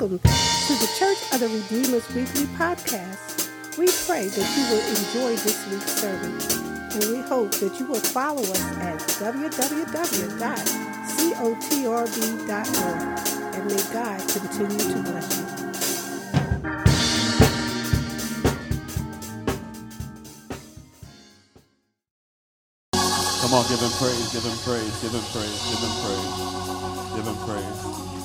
welcome to the Church of the Redeemer's Weekly Podcast. We pray that you will enjoy this week's service, and we hope that you will follow us at www.cotrb.org. And may God continue to bless you. Come on, give him praise, give him praise, give him praise, give him praise, give him praise.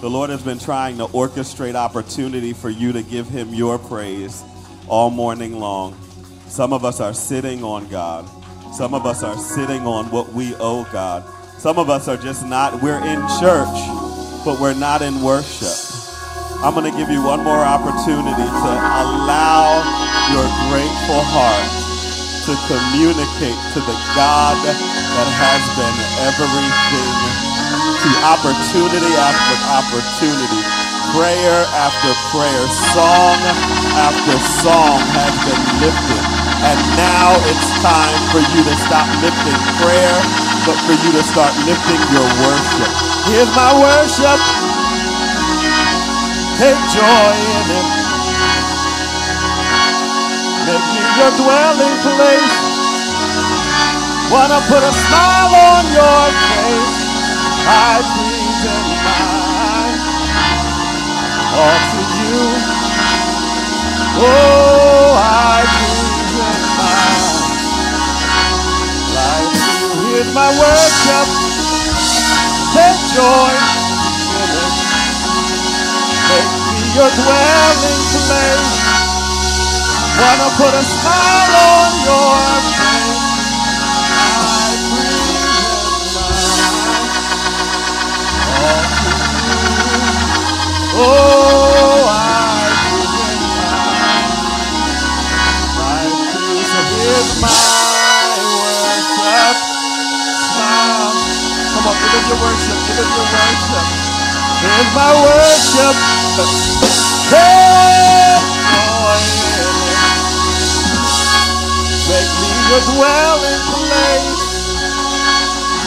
The Lord has been trying to orchestrate opportunity for you to give him your praise all morning long. Some of us are sitting on God. Some of us are sitting on what we owe God. Some of us are just not, we're in church, but we're not in worship. I'm going to give you one more opportunity to allow your grateful heart to communicate to the God that has been everything to opportunity after opportunity, prayer after prayer, song after song has been lifted. And now it's time for you to stop lifting prayer, but for you to start lifting your worship. Here's my worship. Take joy in it. Make your dwelling place. Wanna put a smile on your face. I present mine all to you. Oh, I present life to you. My worship. Take joy in it. Make me your dwelling place. Wanna put a smile on your face. Oh, I you. My worship. Come on, give your worship. Give your worship. My worship. Make me dwelling place.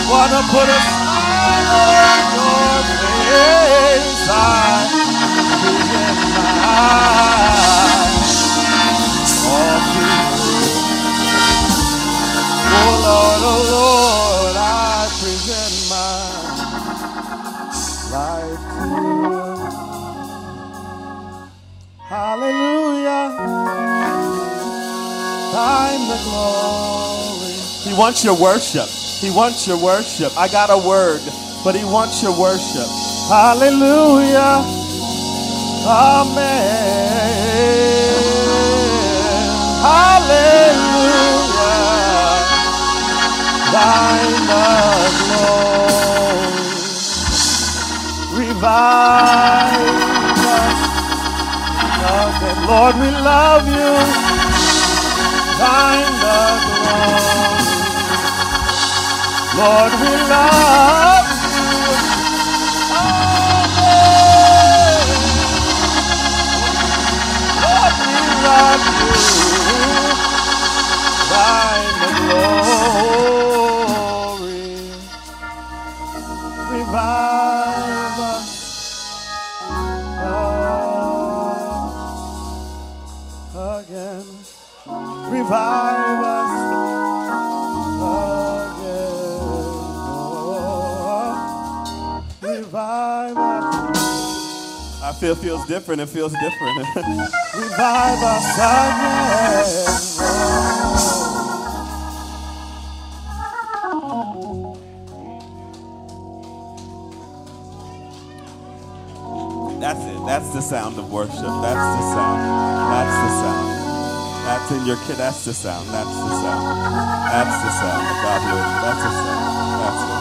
Wanna put a smile on your face. I He wants your worship. He wants your worship. I got a word, but he wants your worship. Hallelujah. Amen. Hallelujah. Revive us. Lord, we love you. Thine the glory. Lord, we love Thine the glory. Feel feels different. It feels different. revive us again. That's it. That's the sound of worship. That's the sound. That's the sound. That's in your kid. That's the sound. That's the sound. That's the sound God lives. That's the sound. That's it.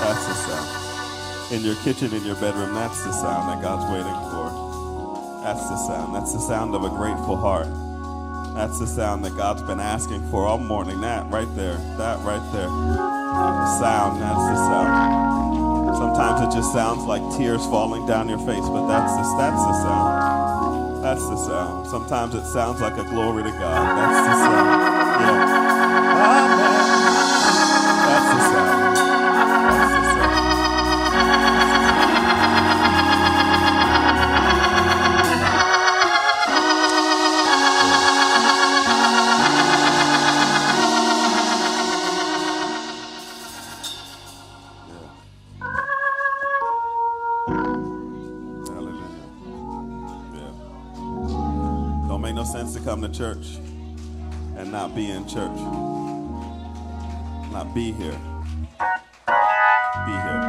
That's the sound. In your kitchen, in your bedroom, that's the sound that God's waiting for. That's the sound. That's the sound of a grateful heart. That's the sound that God's been asking for all morning. That right there. That right there. The sound. That's the sound. Sometimes it just sounds like tears falling down your face, but that's the, that's the sound. That's the sound. Sometimes it sounds like a glory to God. That's the sound. Yeah. Amen. That's the sound. That's the sound. Church and not be in church. Not be here. Be here.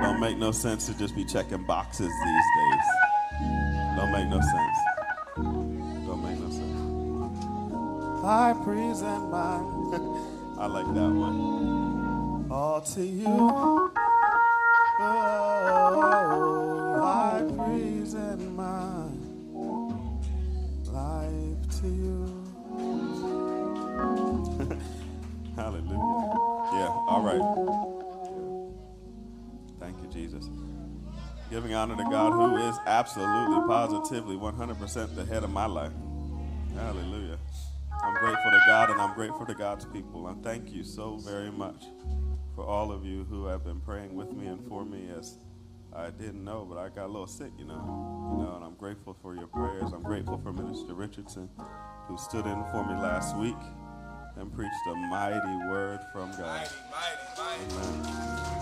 Don't make no sense to just be checking boxes these days. Don't make no sense. Don't make no sense. I present mine. I like that one. All to you. Oh, I present my Hallelujah. Yeah, all right. Thank you, Jesus. Giving honor to God who is absolutely, positively, 100% the head of my life. Hallelujah. I'm grateful to God and I'm grateful to God's people. And thank you so very much for all of you who have been praying with me and for me as I didn't know, but I got a little sick, you know. You know, and I'm grateful for your prayers. I'm grateful for Minister Richardson, who stood in for me last week and preached a mighty word from God. Mighty, mighty, mighty. Amen.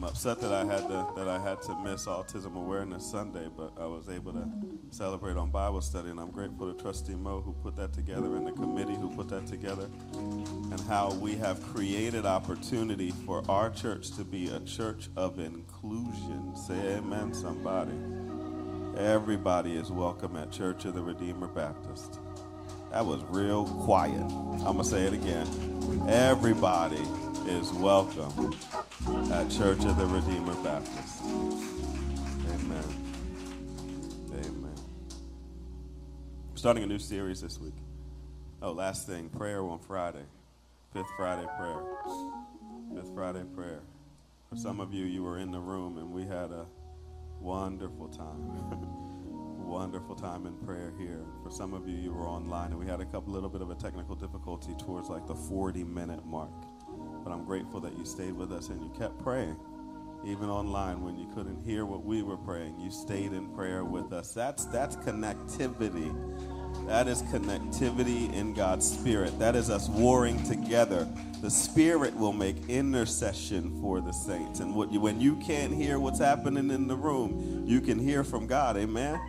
I'm upset that I had to that I had to miss Autism Awareness Sunday, but I was able to celebrate on Bible study, and I'm grateful to Trustee Mo who put that together and the committee who put that together, and how we have created opportunity for our church to be a church of inclusion. Say amen, somebody. Everybody is welcome at Church of the Redeemer Baptist. That was real quiet. I'm gonna say it again. Everybody is welcome at Church of the Redeemer Baptist. Amen. Amen. Starting a new series this week. Oh, last thing prayer on Friday. Fifth Friday prayer. Fifth Friday prayer. For some of you, you were in the room and we had a wonderful time. wonderful time in prayer here. For some of you, you were online and we had a couple little bit of a technical difficulty towards like the 40 minute mark. But I'm grateful that you stayed with us and you kept praying. Even online when you couldn't hear what we were praying, you stayed in prayer with us. That's that's connectivity. That is connectivity in God's spirit. That is us warring together. The spirit will make intercession for the saints. And what you, when you can't hear what's happening in the room, you can hear from God. Amen.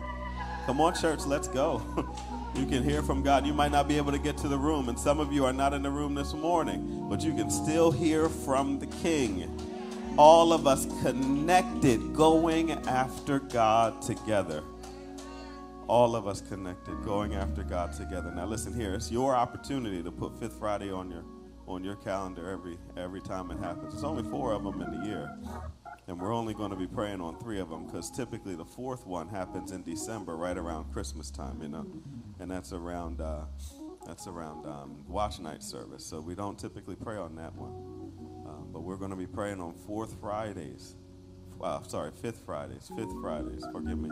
Come on, church, let's go. you can hear from God. You might not be able to get to the room, and some of you are not in the room this morning, but you can still hear from the King. All of us connected, going after God together. All of us connected, going after God together. Now listen here, it's your opportunity to put Fifth Friday on your on your calendar every every time it happens. There's only four of them in the year. And we're only going to be praying on three of them because typically the fourth one happens in December, right around Christmas time, you know, and that's around uh, that's around um, watch night service. So we don't typically pray on that one, um, but we're going to be praying on fourth Fridays. Sorry, fifth Fridays, fifth Fridays. Forgive me,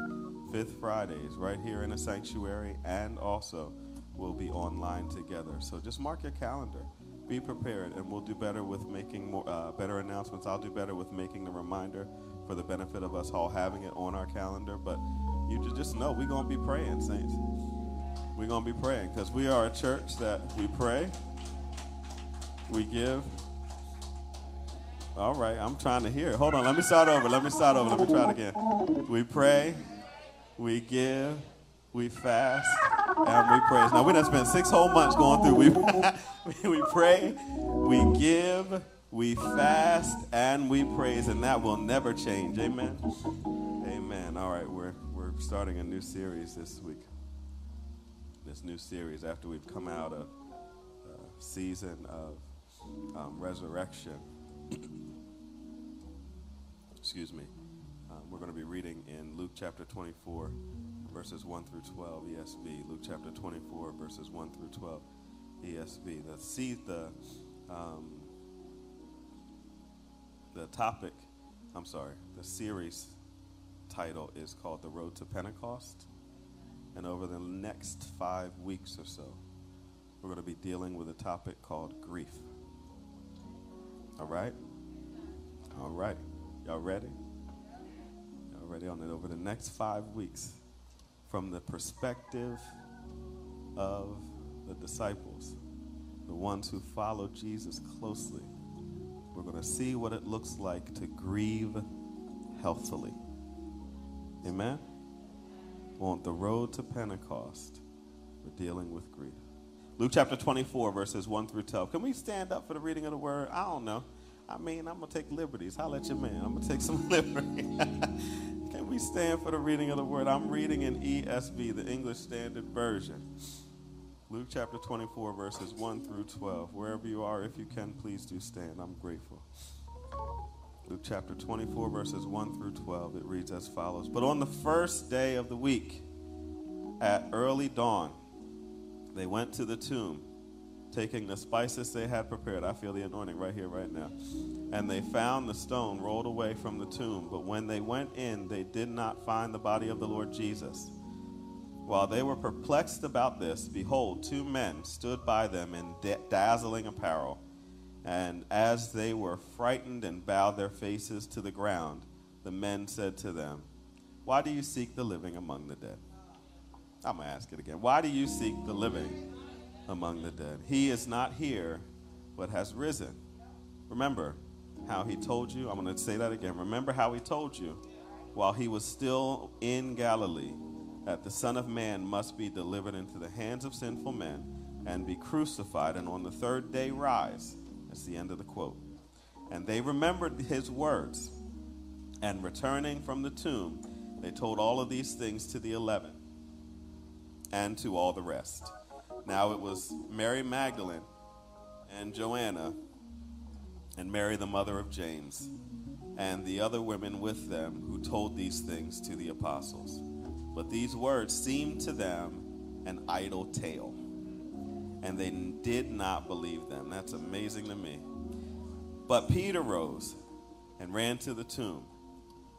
fifth Fridays, right here in the sanctuary, and also we'll be online together. So just mark your calendar be prepared, and we'll do better with making more uh, better announcements. I'll do better with making the reminder for the benefit of us all having it on our calendar. But you just know we're gonna be praying, saints. We're gonna be praying because we are a church that we pray, we give. All right, I'm trying to hear. Hold on, let me start over. Let me start over. Let me try it again. We pray, we give, we fast, and we praise. Now we done spent six whole months going through. We, we pray, we give, we fast, and we praise, and that will never change. Amen. Amen. All right, we're we're starting a new series this week. This new series after we've come out of a season of um, resurrection. Excuse me. Um, we're going to be reading in Luke chapter 24 verses 1 through 12 ESV. Luke chapter 24, verses 1 through 12 ESV. The see the um, the topic. I'm sorry. The series title is called "The Road to Pentecost," and over the next five weeks or so, we're going to be dealing with a topic called grief. All right. All right. Y'all ready? Y'all ready on it? Over the next five weeks, from the perspective of the disciples, the ones who follow Jesus closely, we're going to see what it looks like to grieve healthily. Amen? on the road to Pentecost, we're dealing with grief. Luke chapter 24, verses 1 through 12. Can we stand up for the reading of the word? I don't know. I mean, I'm going to take liberties. I'll let you man. I'm going to take some liberty. We stand for the reading of the word? I'm reading in ESV, the English Standard Version. Luke chapter 24, verses 1 through 12. Wherever you are, if you can, please do stand. I'm grateful. Luke chapter 24, verses 1 through 12. It reads as follows But on the first day of the week, at early dawn, they went to the tomb, taking the spices they had prepared. I feel the anointing right here, right now. And they found the stone rolled away from the tomb. But when they went in, they did not find the body of the Lord Jesus. While they were perplexed about this, behold, two men stood by them in dazzling apparel. And as they were frightened and bowed their faces to the ground, the men said to them, Why do you seek the living among the dead? I'm going to ask it again. Why do you seek the living among the dead? He is not here, but has risen. Remember how he told you. I'm going to say that again. Remember how he told you while he was still in Galilee that the Son of Man must be delivered into the hands of sinful men and be crucified, and on the third day rise. That's the end of the quote. And they remembered his words. And returning from the tomb, they told all of these things to the eleven and to all the rest. Now it was Mary Magdalene and Joanna and Mary, the mother of James, and the other women with them who told these things to the apostles. But these words seemed to them an idle tale, and they did not believe them. That's amazing to me. But Peter rose and ran to the tomb.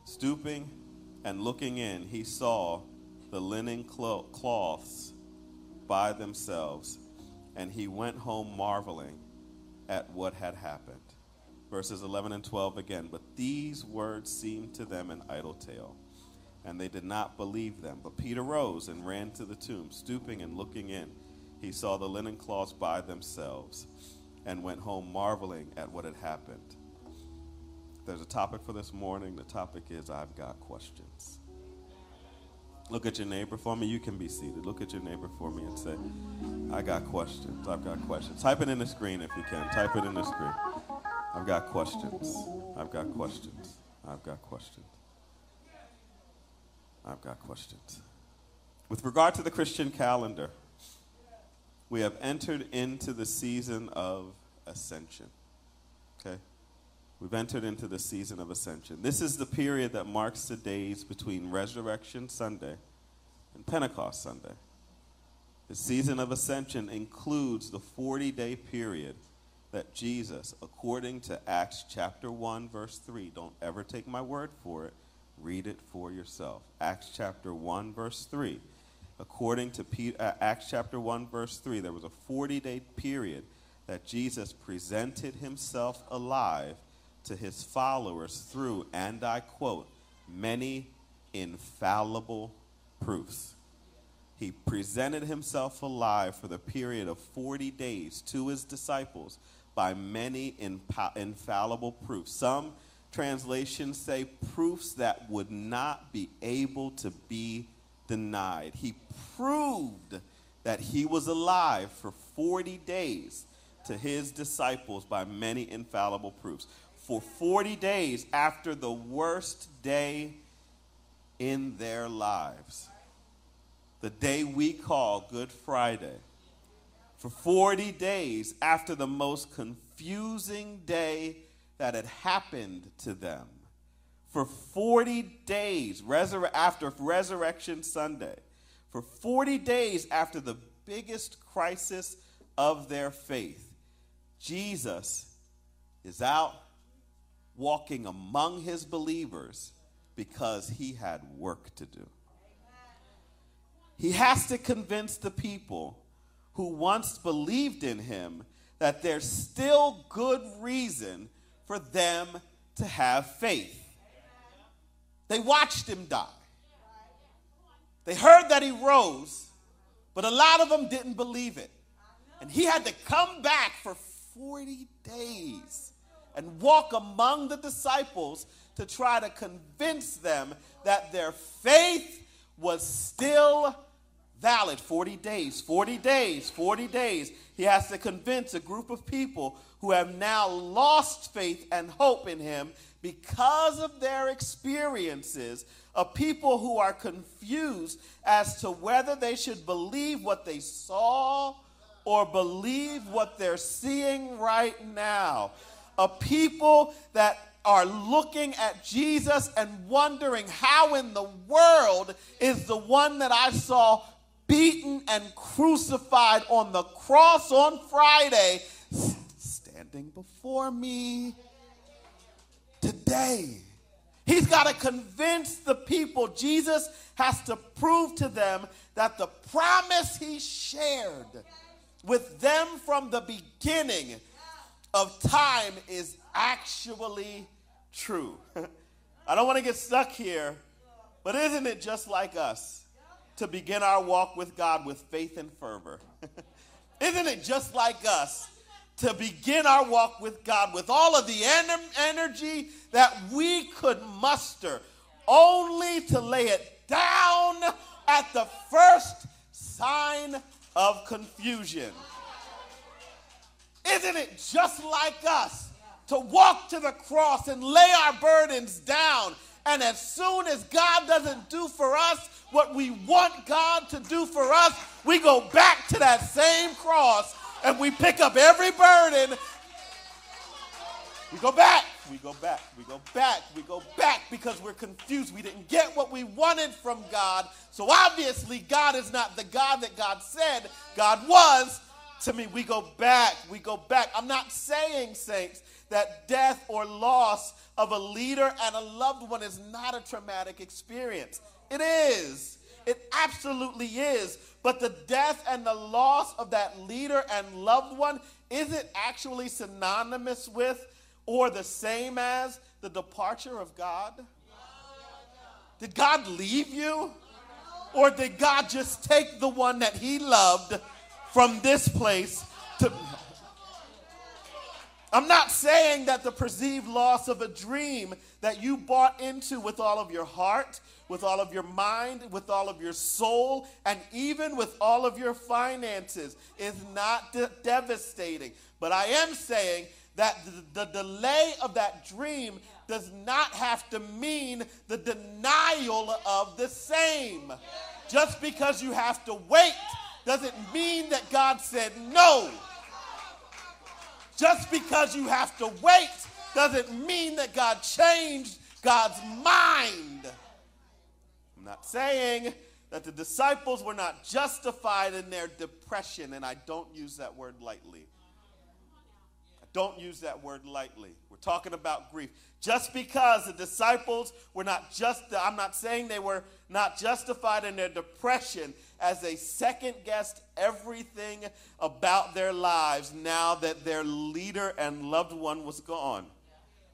Stooping and looking in, he saw the linen cloths by themselves, and he went home marveling at what had happened. Verses 11 and 12 again. But these words seemed to them an idle tale, and they did not believe them. But Peter rose and ran to the tomb, stooping and looking in. He saw the linen cloths by themselves, and went home marveling at what had happened. There's a topic for this morning. The topic is I've got questions. Look at your neighbor for me. You can be seated. Look at your neighbor for me and say, I got questions. I've got questions. Type it in the screen if you can. Type it in the screen. I've got questions. I've got questions. I've got questions. I've got questions. With regard to the Christian calendar, we have entered into the season of ascension. Okay? We've entered into the season of ascension. This is the period that marks the days between Resurrection Sunday and Pentecost Sunday. The season of ascension includes the 40 day period that Jesus, according to Acts chapter 1, verse 3, don't ever take my word for it, read it for yourself. Acts chapter 1, verse 3. According to uh, Acts chapter 1, verse 3, there was a 40 day period that Jesus presented himself alive to his followers through, and I quote, many infallible proofs. He presented himself alive for the period of 40 days to his disciples by many infallible proofs. Some translations say proofs that would not be able to be denied. He proved that he was alive for 40 days to his disciples by many infallible proofs for 40 days after the worst day in their lives, the day we call Good Friday. For 40 days after the most confusing day that had happened to them. For 40 days resur- after Resurrection Sunday. For 40 days after the biggest crisis of their faith. Jesus is out walking among his believers because he had work to do. He has to convince the people who once believed in him that there's still good reason for them to have faith. They watched him die. They heard that he rose, but a lot of them didn't believe it. And he had to come back for 40 days and walk among the disciples to try to convince them that their faith was still valid 40 days, 40 days, 40 days. He has to convince a group of people who have now lost faith and hope in him because of their experiences, of people who are confused as to whether they should believe what they saw or believe what they're seeing right now. A people that are looking at Jesus and wondering how in the world is the one that I saw beaten and crucified on the cross on Friday standing before me today. He's got to convince the people. Jesus has to prove to them that the promise he shared with them from the beginning of time is actually true. I don't want to get stuck here, but isn't it just like us to begin our walk with God with faith and fervor? isn't it just like us to begin our walk with God with all of the en- energy that we could muster, only to lay it down at the first sign of confusion. Isn't it just like us to walk to the cross and lay our burdens down? And as soon as God doesn't do for us what we want God to do for us, we go back to that same cross and we pick up every burden. We go back, we go back, we go back, we go back because we're confused. We didn't get what we wanted from God. So obviously, God is not the God that God said God was. To me, we go back, we go back. I'm not saying, saints, that death or loss of a leader and a loved one is not a traumatic experience. It is. It absolutely is. But the death and the loss of that leader and loved one isn't actually synonymous with or the same as the departure of God. Did God leave you? Or did God just take the one that he loved from this place to. I'm not saying that the perceived loss of a dream that you bought into with all of your heart, with all of your mind, with all of your soul, and even with all of your finances is not de- devastating. But I am saying that the, the delay of that dream does not have to mean the denial of the same. Just because you have to wait doesn't mean that God said no. Just because you have to wait doesn't mean that God changed God's mind. I'm not saying that the disciples were not justified in their depression, and I don't use that word lightly. Don't use that word lightly. We're talking about grief. Just because the disciples were not just, I'm not saying they were not justified in their depression as they second guessed everything about their lives now that their leader and loved one was gone.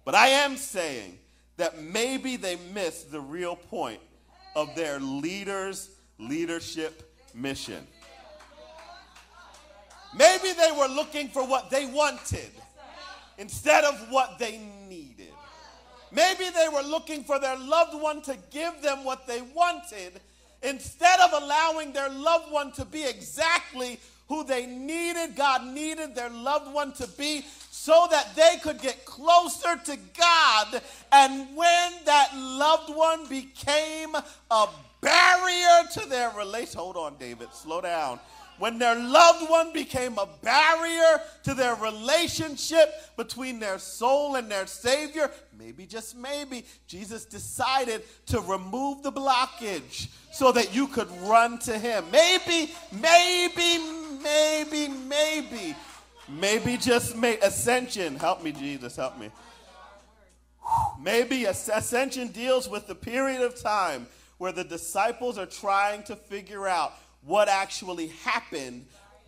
But I am saying that maybe they missed the real point of their leader's leadership mission. Maybe they were looking for what they wanted instead of what they needed. Maybe they were looking for their loved one to give them what they wanted instead of allowing their loved one to be exactly who they needed, God needed their loved one to be so that they could get closer to God. And when that loved one became a barrier to their relationship, hold on, David, slow down when their loved one became a barrier to their relationship between their soul and their Savior, maybe, just maybe, Jesus decided to remove the blockage so that you could run to Him. Maybe, maybe, maybe, maybe, maybe just may ascension. Help me, Jesus, help me. Maybe ascension deals with the period of time where the disciples are trying to figure out what actually happened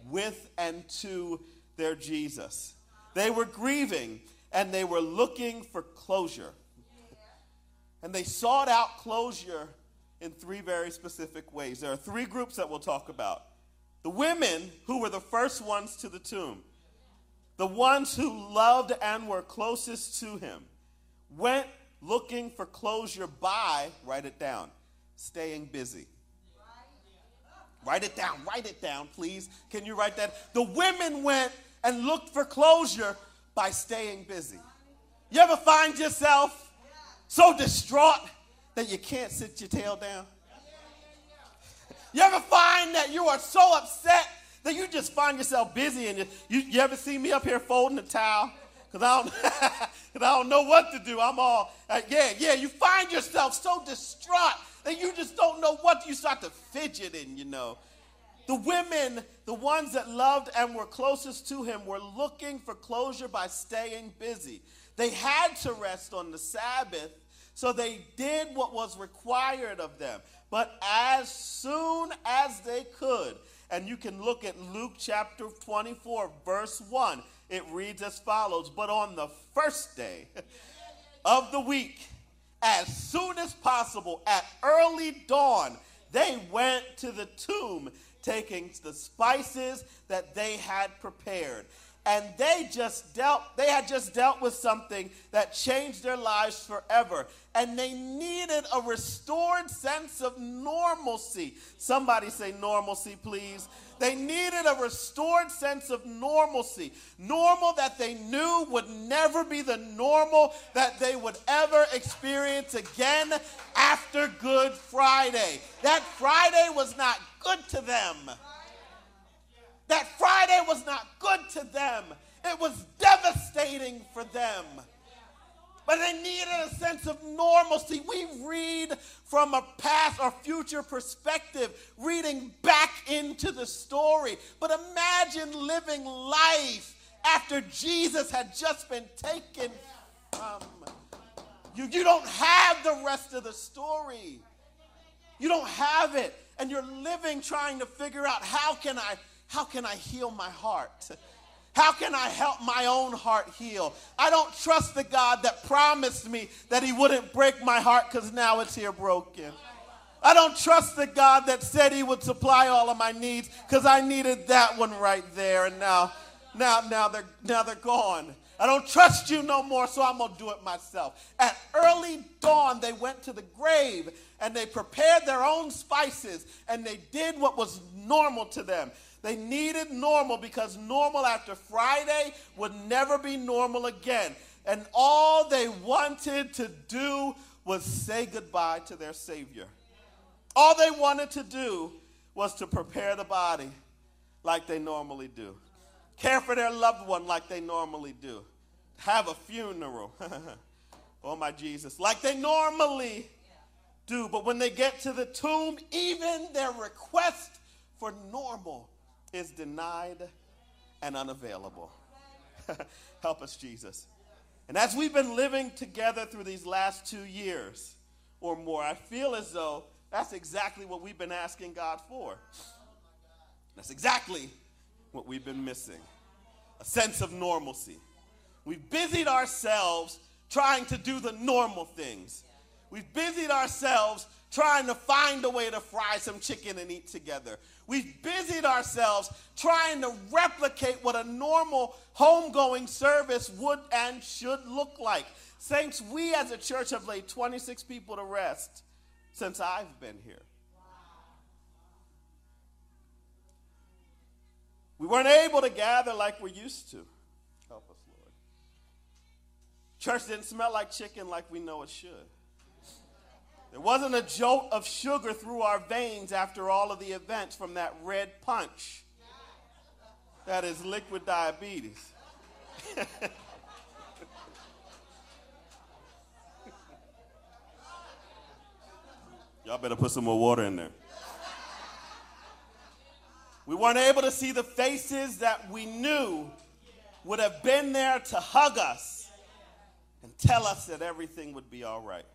with and to their Jesus. They were grieving and they were looking for closure. And they sought out closure in three very specific ways. There are three groups that we'll talk about the women who were the first ones to the tomb, the ones who loved and were closest to him, went looking for closure by, write it down, staying busy. Write it down, write it down, please. Can you write that? The women went and looked for closure by staying busy. You ever find yourself so distraught that you can't sit your tail down? You ever find that you are so upset that you just find yourself busy and you, you, you ever see me up here folding a towel? Because I, don't, cause I don't know what to do. I'm all, uh, yeah, yeah. You find yourself so distraught that you just don't know what you start to fidget in, you know. The women, the ones that loved and were closest to him, were looking for closure by staying busy. They had to rest on the Sabbath, so they did what was required of them. But as soon as they could, and you can look at Luke chapter 24, verse 1, it reads as follows But on the first day of the week, as soon as possible, at early dawn, they went to the tomb taking the spices that they had prepared. And they just dealt, they had just dealt with something that changed their lives forever. And they needed a restored sense of normalcy. Somebody say normalcy, please. They needed a restored sense of normalcy. Normal that they knew would never be the normal that they would ever experience again after Good Friday. That Friday was not good to them. That Friday was not good to them. It was devastating for them but they needed a sense of normalcy. We read from a past or future perspective, reading back into the story. But imagine living life after Jesus had just been taken from you. You don't have the rest of the story. You don't have it. And you're living trying to figure out how can I how can I heal my heart? How can I help my own heart heal? I don't trust the God that promised me that He wouldn't break my heart because now it's here broken. I don't trust the God that said He would supply all of my needs because I needed that one right there, and now, now, now they're now they're gone. I don't trust you no more, so I'm gonna do it myself. At early dawn, they went to the grave and they prepared their own spices and they did what was normal to them. They needed normal because normal after Friday would never be normal again. And all they wanted to do was say goodbye to their Savior. All they wanted to do was to prepare the body like they normally do, care for their loved one like they normally do, have a funeral. oh, my Jesus, like they normally do. But when they get to the tomb, even their request for normal is denied and unavailable. Help us, Jesus. And as we've been living together through these last two years or more, I feel as though that's exactly what we've been asking God for. That's exactly what we've been missing a sense of normalcy. We've busied ourselves trying to do the normal things. We've busied ourselves trying to find a way to fry some chicken and eat together. We've busied ourselves trying to replicate what a normal homegoing service would and should look like. Saints, we as a church have laid 26 people to rest since I've been here. We weren't able to gather like we're used to. Help us, Lord. Church didn't smell like chicken like we know it should. There wasn't a jolt of sugar through our veins after all of the events from that red punch. That is liquid diabetes. Y'all better put some more water in there. We weren't able to see the faces that we knew would have been there to hug us and tell us that everything would be all right.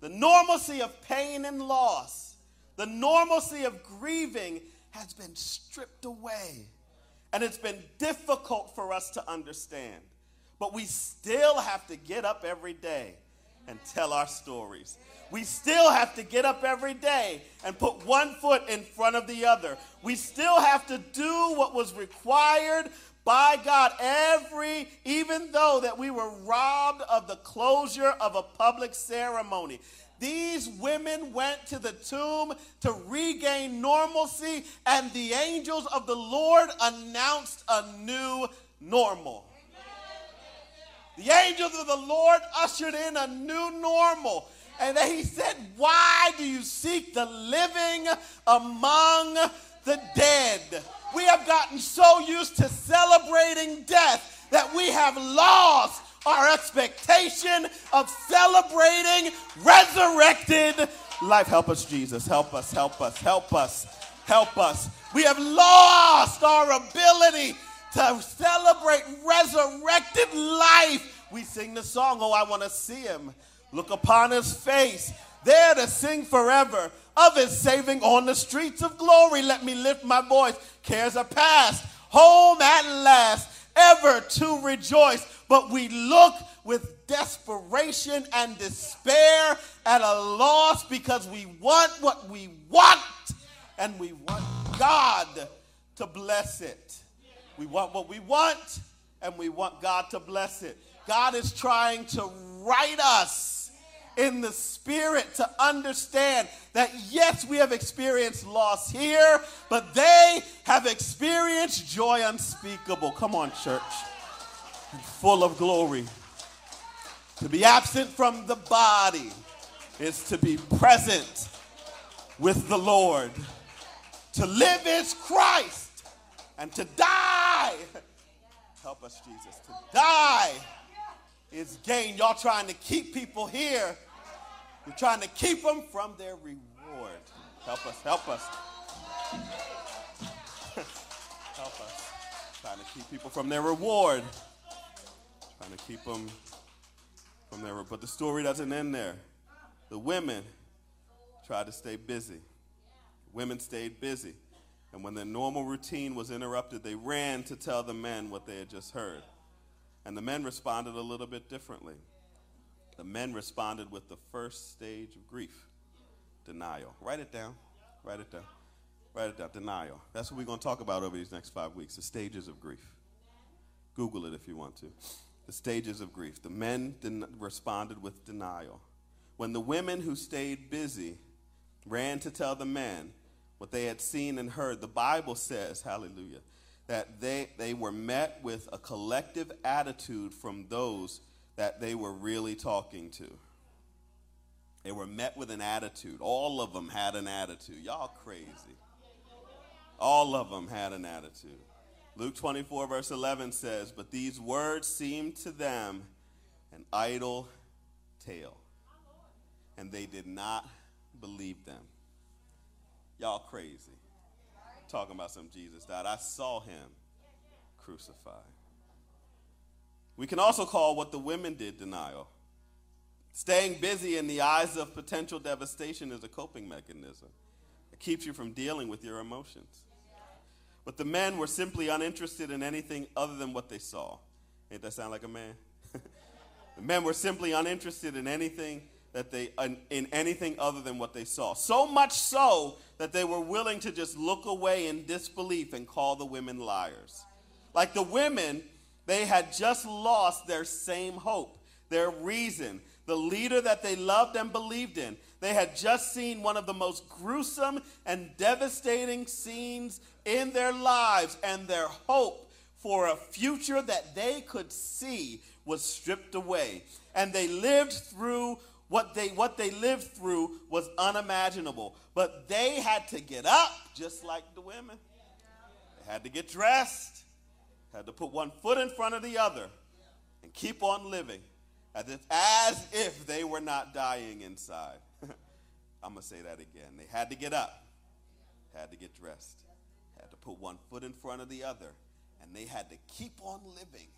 The normalcy of pain and loss, the normalcy of grieving has been stripped away. And it's been difficult for us to understand. But we still have to get up every day and tell our stories. We still have to get up every day and put one foot in front of the other. We still have to do what was required by God every even though that we were robbed of the closure of a public ceremony. These women went to the tomb to regain normalcy and the angels of the Lord announced a new normal. The angels of the Lord ushered in a new normal. And he said, Why do you seek the living among the dead? We have gotten so used to celebrating death that we have lost our expectation of celebrating resurrected life. Help us, Jesus. Help us, help us, help us, help us. We have lost our ability to celebrate resurrected life. We sing the song, Oh, I want to see him. Look upon his face, there to sing forever of his saving on the streets of glory. Let me lift my voice. Cares are past, home at last, ever to rejoice. But we look with desperation and despair at a loss because we want what we want and we want God to bless it. We want what we want and we want God to bless it. God is trying to write us in the spirit to understand that yes, we have experienced loss here, but they have experienced joy unspeakable. Come on, church. Full of glory. To be absent from the body is to be present with the Lord. To live is Christ, and to die, help us, Jesus, to die is gain. Y'all trying to keep people here. You're trying to keep them from their reward. Help us, help us. help us. Trying to keep people from their reward. Trying to keep them from their reward. but the story doesn't end there. The women tried to stay busy. Women stayed busy. And when their normal routine was interrupted, they ran to tell the men what they had just heard. And the men responded a little bit differently. The men responded with the first stage of grief denial. Write it down. Write it down. Write it down. Denial. That's what we're going to talk about over these next five weeks the stages of grief. Google it if you want to. The stages of grief. The men den- responded with denial. When the women who stayed busy ran to tell the men what they had seen and heard, the Bible says, hallelujah, that they, they were met with a collective attitude from those that they were really talking to. They were met with an attitude. All of them had an attitude. Y'all crazy. All of them had an attitude. Luke 24, verse 11 says, But these words seemed to them an idle tale, and they did not believe them. Y'all crazy talking about some Jesus died. I saw him crucified. We can also call what the women did denial. Staying busy in the eyes of potential devastation is a coping mechanism. It keeps you from dealing with your emotions. But the men were simply uninterested in anything other than what they saw. Ain't that sound like a man? the men were simply uninterested in anything that they in anything other than what they saw. So much so that they were willing to just look away in disbelief and call the women liars. Like the women, they had just lost their same hope, their reason, the leader that they loved and believed in. They had just seen one of the most gruesome and devastating scenes in their lives, and their hope for a future that they could see was stripped away. And they lived through what they, what they lived through was unimaginable. But they had to get up just like the women. They had to get dressed, had to put one foot in front of the other, and keep on living as if, as if they were not dying inside. I'm going to say that again. They had to get up, had to get dressed, had to put one foot in front of the other, and they had to keep on living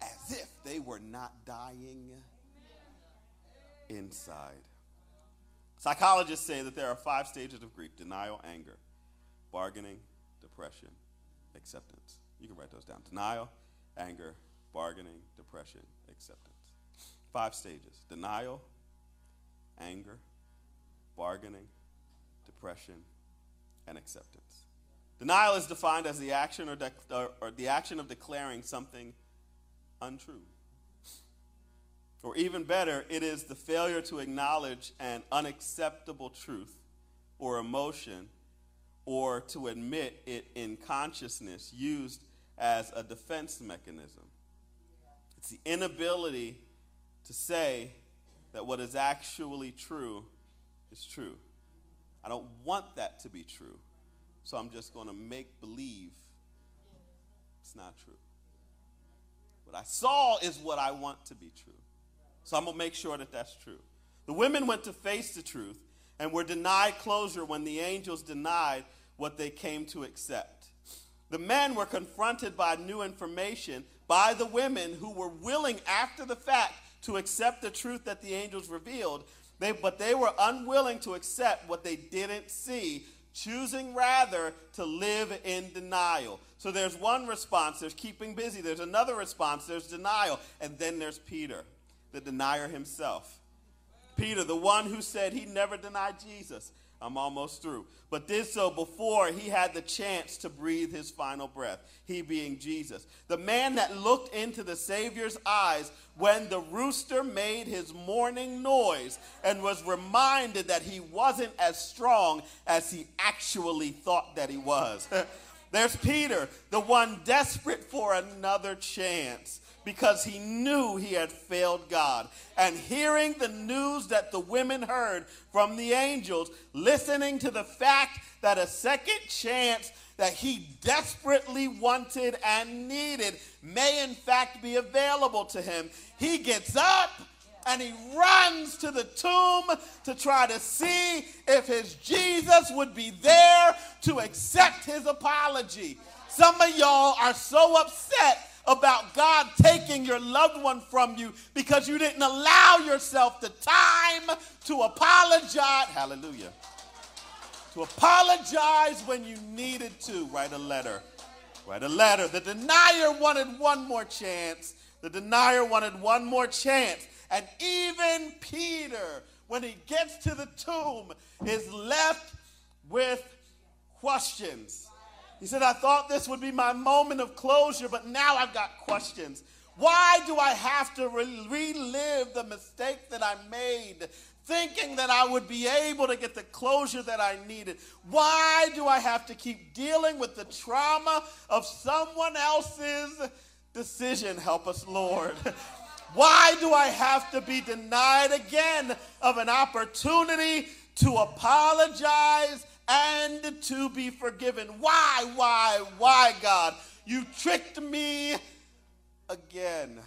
as if they were not dying inside. Psychologists say that there are five stages of grief denial, anger, bargaining, depression, acceptance. You can write those down denial, anger, bargaining, depression, acceptance. Five stages denial, anger, bargaining, depression, and acceptance. Denial is defined as the action or, or the action of declaring something untrue. Or even better, it is the failure to acknowledge an unacceptable truth or emotion or to admit it in consciousness used as a defense mechanism. It's the inability to say that what is actually true is true. I don't want that to be true, so I'm just going to make believe it's not true. What I saw is what I want to be true. So I'm going to make sure that that's true. The women went to face the truth and were denied closure when the angels denied what they came to accept. The men were confronted by new information by the women who were willing after the fact to accept the truth that the angels revealed, they, but they were unwilling to accept what they didn't see, choosing rather to live in denial. So there's one response, there's keeping busy. There's another response, there's denial. And then there's Peter, the denier himself. Peter, the one who said he never denied Jesus. I'm almost through. But did so before he had the chance to breathe his final breath, he being Jesus. The man that looked into the Savior's eyes when the rooster made his morning noise and was reminded that he wasn't as strong as he actually thought that he was. There's Peter, the one desperate for another chance because he knew he had failed God. And hearing the news that the women heard from the angels, listening to the fact that a second chance that he desperately wanted and needed may in fact be available to him, he gets up and he runs to the tomb to try to see if his Jesus would be there to accept his apology. Some of y'all are so upset about God taking your loved one from you because you didn't allow yourself the time to apologize. Hallelujah. To apologize when you needed to. Write a letter. Write a letter. The denier wanted one more chance. The denier wanted one more chance. And even Peter, when he gets to the tomb, is left with questions. He said, I thought this would be my moment of closure, but now I've got questions. Why do I have to re- relive the mistake that I made, thinking that I would be able to get the closure that I needed? Why do I have to keep dealing with the trauma of someone else's decision? Help us, Lord. Why do I have to be denied again of an opportunity to apologize and to be forgiven. Why, why, why, God? You tricked me again.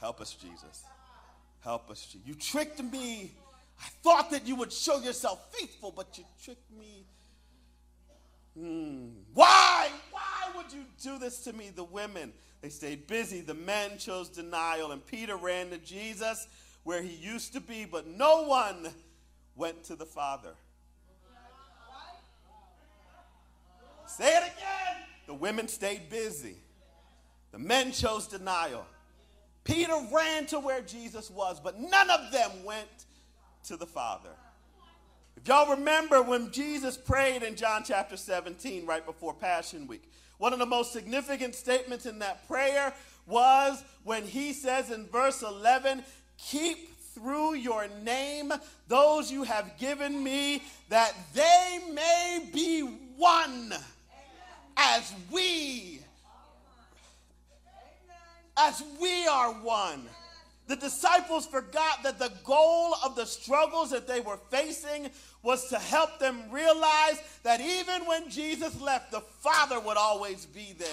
Help us, Jesus. Help us, Jesus. You tricked me. I thought that you would show yourself faithful, but you tricked me. Hmm. Why? Why would you do this to me? The women, they stayed busy. The men chose denial. And Peter ran to Jesus where he used to be, but no one went to the Father. Say it again. The women stayed busy. The men chose denial. Peter ran to where Jesus was, but none of them went to the Father. If y'all remember when Jesus prayed in John chapter 17, right before Passion Week, one of the most significant statements in that prayer was when he says in verse 11, Keep through your name those you have given me, that they may be one as we as we are one. The disciples forgot that the goal of the struggles that they were facing was to help them realize that even when Jesus left, the Father would always be there.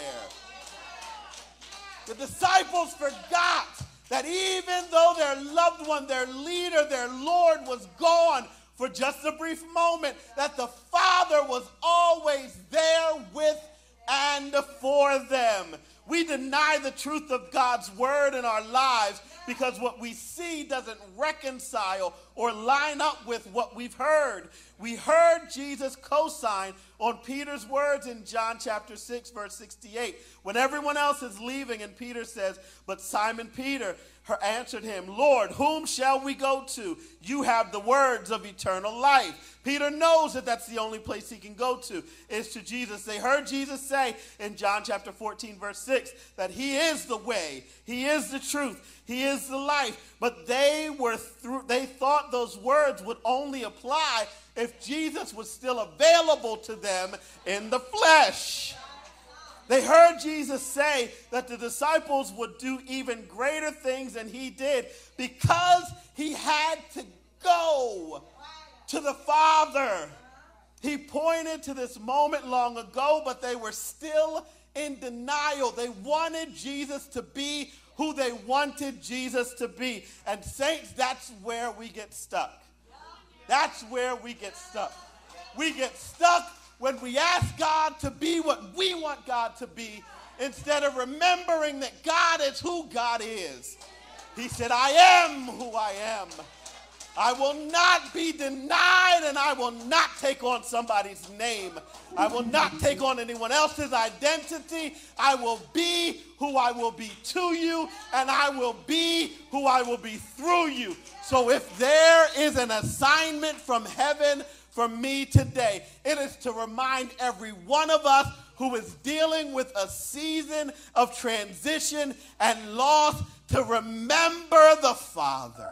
The disciples forgot that even though their loved one, their leader, their Lord was gone for just a brief moment, that the Father was always there with and for them. We deny the truth of God's word in our lives because what we see doesn't reconcile or line up with what we've heard. We heard Jesus co sign on Peter's words in John chapter 6, verse 68. When everyone else is leaving, and Peter says, But Simon Peter, her answered him, Lord, whom shall we go to? You have the words of eternal life. Peter knows that that's the only place he can go to is to Jesus. They heard Jesus say in John chapter 14 verse 6 that he is the way, he is the truth, he is the life. But they were through they thought those words would only apply if Jesus was still available to them in the flesh. They heard Jesus say that the disciples would do even greater things than he did because he had to go to the Father. He pointed to this moment long ago, but they were still in denial. They wanted Jesus to be who they wanted Jesus to be. And, saints, that's where we get stuck. That's where we get stuck. We get stuck when we ask God to be what we want God to be instead of remembering that God is who God is. He said, I am who I am. I will not be denied and I will not take on somebody's name. I will not take on anyone else's identity. I will be who I will be to you and I will be who I will be through you. So if there is an assignment from heaven for me today, it is to remind every one of us who is dealing with a season of transition and loss to remember the Father.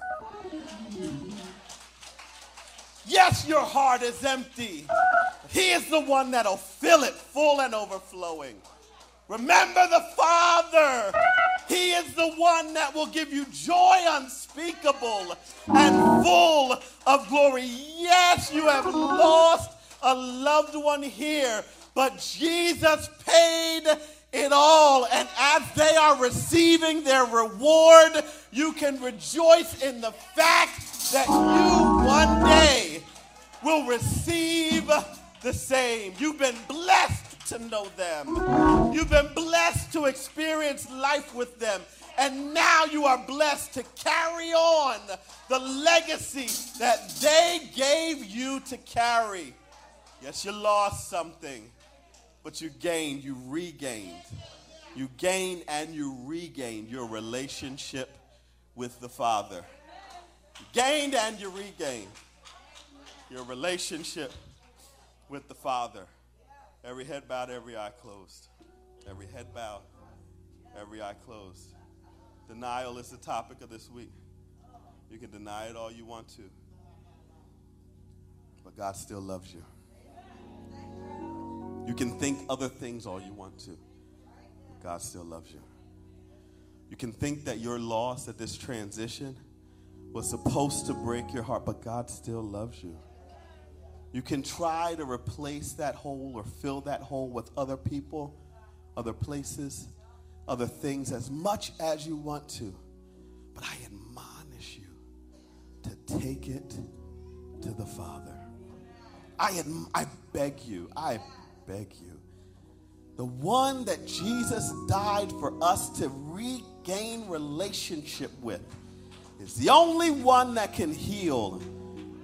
Yes, your heart is empty. He is the one that'll fill it full and overflowing. Remember the Father. He is the one that will give you joy unspeakable and full of glory. Yes, you have lost a loved one here, but Jesus paid it all. And as they are receiving their reward, you can rejoice in the fact that you one day will receive the same. You've been blessed to know them. You've been blessed to experience life with them. And now you are blessed to carry on the legacy that they gave you to carry. Yes, you lost something, but you gained, you regained. You gained and you regained your relationship with the Father gained and you regained your relationship with the Father. Every head bowed, every eye closed. Every head bowed, every eye closed. Denial is the topic of this week. You can deny it all you want to, but God still loves you. You can think other things all you want to, but God still loves you. You can think that you're lost at this transition was supposed to break your heart, but God still loves you. You can try to replace that hole or fill that hole with other people, other places, other things as much as you want to. But I admonish you to take it to the Father. I, I beg you, I beg you. The one that Jesus died for us to regain relationship with is the only one that can heal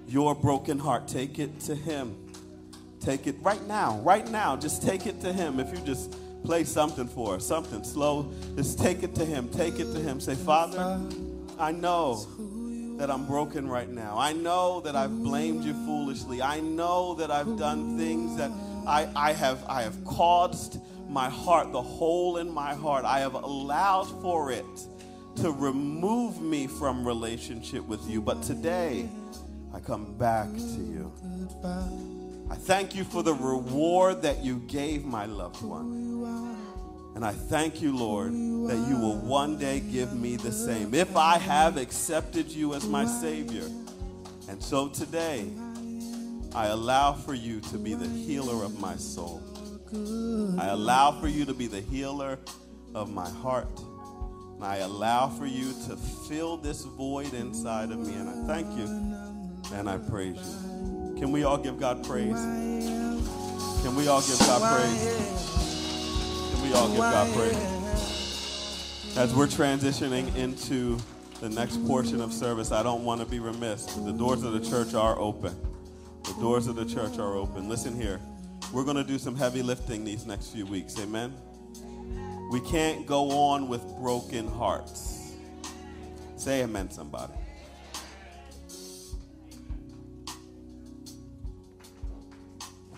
your broken heart. Take it to Him. Take it right now, right now. Just take it to Him. If you just play something for us, something slow, just take it to Him. Take it to Him. Say, Father, I know that I'm broken right now. I know that I've blamed you foolishly. I know that I've done things that I, I, have, I have caused my heart, the hole in my heart, I have allowed for it to remove me from relationship with you. But today, I come back to you. I thank you for the reward that you gave my loved one. And I thank you, Lord, that you will one day give me the same if I have accepted you as my Savior. And so today, I allow for you to be the healer of my soul. I allow for you to be the healer of my heart. And I allow for you to fill this void inside of me. And I thank you and I praise you. Can we all give God praise? Can we all give God praise? Can we all give God praise? As we're transitioning into the next portion of service, I don't want to be remiss. The doors of the church are open. The doors of the church are open. Listen here. We're going to do some heavy lifting these next few weeks. Amen. We can't go on with broken hearts. Say amen, somebody.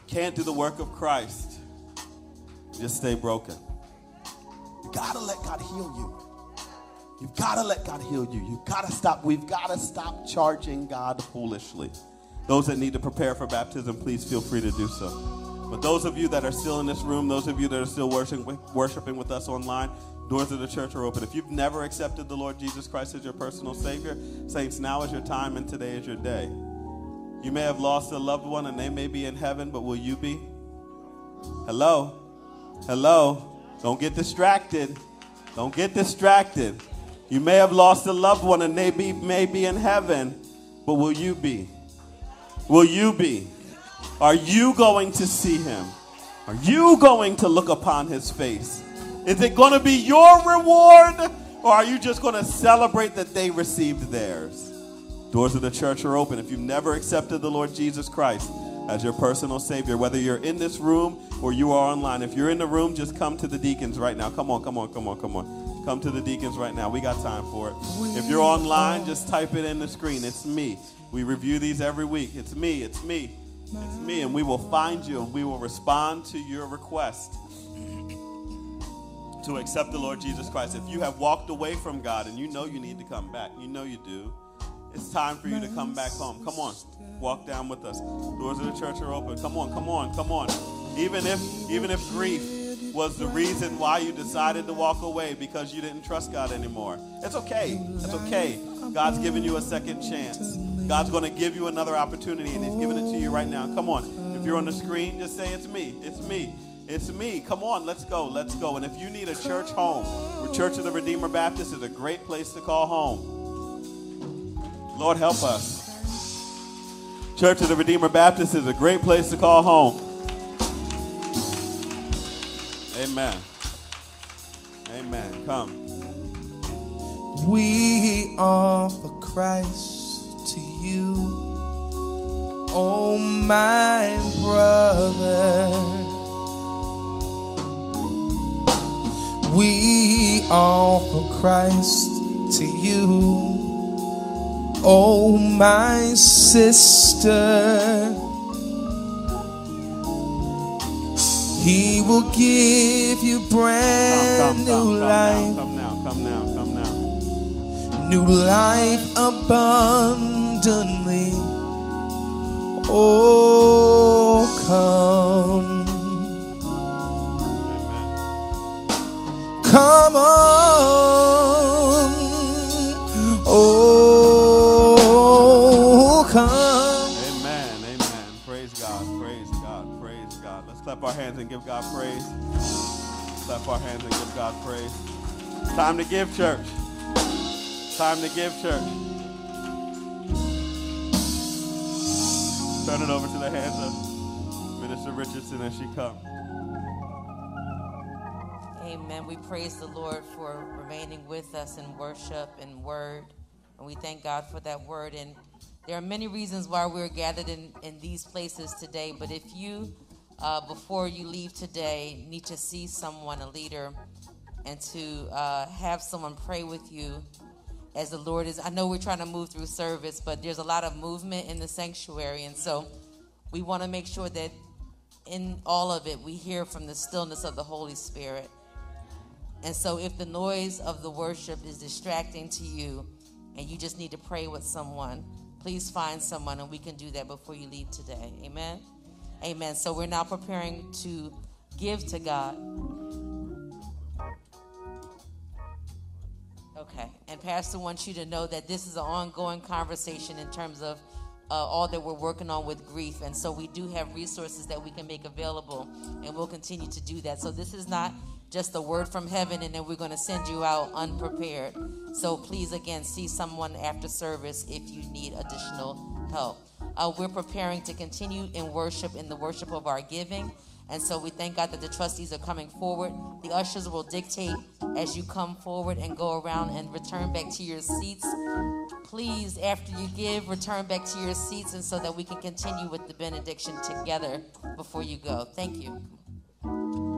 Can't do the work of Christ. Just stay broken. You gotta let God heal you. You've gotta let God heal you. You've gotta stop. We've gotta stop charging God foolishly. Those that need to prepare for baptism, please feel free to do so. But those of you that are still in this room, those of you that are still worshiping, worshiping with us online, doors of the church are open. If you've never accepted the Lord Jesus Christ as your personal Savior, saints, now is your time and today is your day. You may have lost a loved one and they may be in heaven, but will you be? Hello? Hello? Don't get distracted. Don't get distracted. You may have lost a loved one and they be, may be in heaven, but will you be? Will you be? Are you going to see him? Are you going to look upon his face? Is it going to be your reward or are you just going to celebrate that they received theirs? Doors of the church are open. If you've never accepted the Lord Jesus Christ as your personal Savior, whether you're in this room or you are online, if you're in the room, just come to the deacons right now. Come on, come on, come on, come on. Come to the deacons right now. We got time for it. If you're online, just type it in the screen. It's me. We review these every week. It's me, it's me, it's me. And we will find you and we will respond to your request to accept the Lord Jesus Christ. If you have walked away from God and you know you need to come back, you know you do, it's time for you to come back home. Come on, walk down with us. Doors of the church are open. Come on, come on, come on. Even if even if grief was the reason why you decided to walk away because you didn't trust God anymore. It's okay. It's okay. God's given you a second chance. God's going to give you another opportunity, and He's giving it to you right now. Come on. If you're on the screen, just say, It's me. It's me. It's me. Come on, let's go. Let's go. And if you need a church home, Church of the Redeemer Baptist is a great place to call home. Lord, help us. Church of the Redeemer Baptist is a great place to call home. Amen. Amen. Come. We offer Christ to you, oh my brother. We offer Christ to you, oh my sister. He will give you brand come, come, new come, life. Come now, come now, come now. New life abundantly. Oh, come. Come on. Hands and give God praise. Clap our hands and give God praise. Time to give, church. Time to give, church. Turn it over to the hands of Minister Richardson as she comes. Amen. We praise the Lord for remaining with us in worship and word. And we thank God for that word. And there are many reasons why we're gathered in, in these places today. But if you, uh, before you leave today, need to see someone, a leader, and to uh, have someone pray with you as the Lord is. I know we're trying to move through service, but there's a lot of movement in the sanctuary. And so we want to make sure that in all of it, we hear from the stillness of the Holy Spirit. And so, if the noise of the worship is distracting to you and you just need to pray with someone, please find someone and we can do that before you leave today. Amen. Amen. So, we're now preparing to give to God. Okay. And Pastor wants you to know that this is an ongoing conversation in terms of uh, all that we're working on with grief. And so we do have resources that we can make available, and we'll continue to do that. So this is not just a word from heaven, and then we're going to send you out unprepared. So please, again, see someone after service if you need additional help. Uh, we're preparing to continue in worship, in the worship of our giving. And so we thank God that the trustees are coming forward. The ushers will dictate as you come forward and go around and return back to your seats. Please, after you give, return back to your seats and so that we can continue with the benediction together before you go. Thank you.